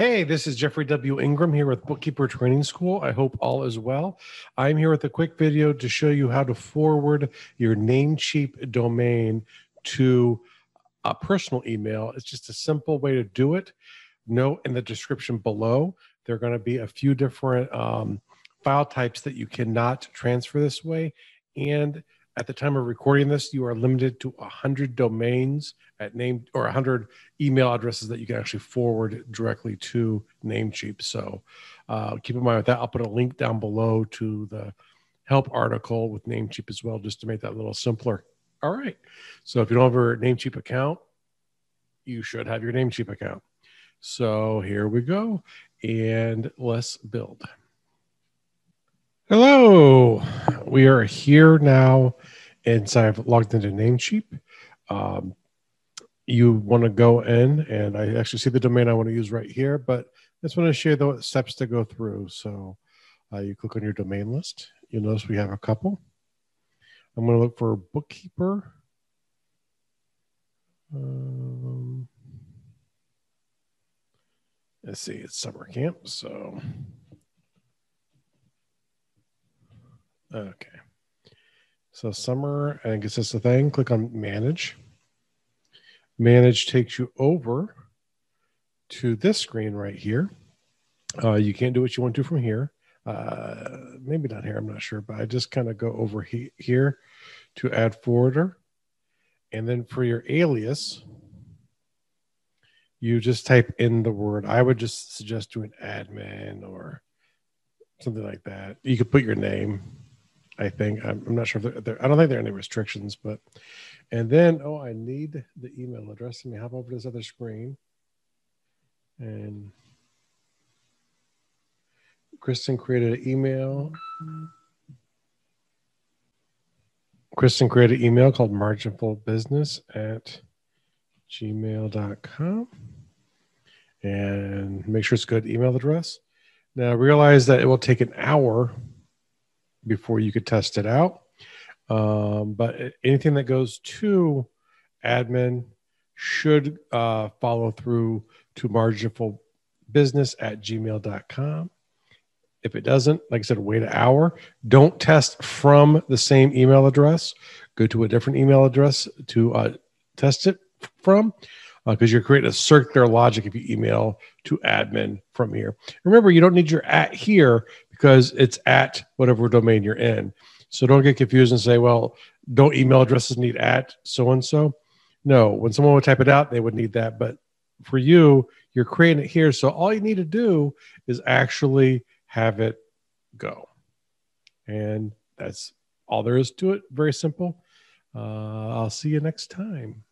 Hey, this is Jeffrey W. Ingram here with Bookkeeper Training School. I hope all is well. I'm here with a quick video to show you how to forward your Namecheap domain to a personal email. It's just a simple way to do it. Note in the description below, there are going to be a few different um, file types that you cannot transfer this way. And at the time of recording this, you are limited to 100 domains at name or 100 email addresses that you can actually forward directly to Namecheap. So uh, keep in mind with that. I'll put a link down below to the help article with Namecheap as well, just to make that a little simpler. All right. So if you don't have a Namecheap account, you should have your Namecheap account. So here we go. And let's build. Hello. We are here now and so I've logged into Namecheap. Um, you want to go in, and I actually see the domain I want to use right here, but I just want to share the steps to go through. So uh, you click on your domain list. You'll notice we have a couple. I'm going to look for bookkeeper. Um, let's see, it's summer camp. So Okay. So summer, I guess that's the thing. Click on manage. Manage takes you over to this screen right here. Uh, you can't do what you want to from here. Uh, maybe not here, I'm not sure, but I just kind of go over he- here to add forwarder. And then for your alias, you just type in the word. I would just suggest doing admin or something like that. You could put your name I think I'm, I'm not sure if there, I don't think there are any restrictions, but and then oh, I need the email address. Let me hop over to this other screen, and Kristen created an email. Kristen created an email called marginful business at gmail.com and make sure it's a good email address. Now realize that it will take an hour before you could test it out. Um, but anything that goes to admin should uh, follow through to marginfulbusiness at gmail.com. If it doesn't, like I said, wait an hour. Don't test from the same email address. Go to a different email address to uh, test it from because uh, you're creating a circular logic if you email to admin from here. Remember, you don't need your at here because it's at whatever domain you're in. So don't get confused and say, well, don't email addresses need at so and so. No, when someone would type it out, they would need that. But for you, you're creating it here. So all you need to do is actually have it go. And that's all there is to it. Very simple. Uh, I'll see you next time.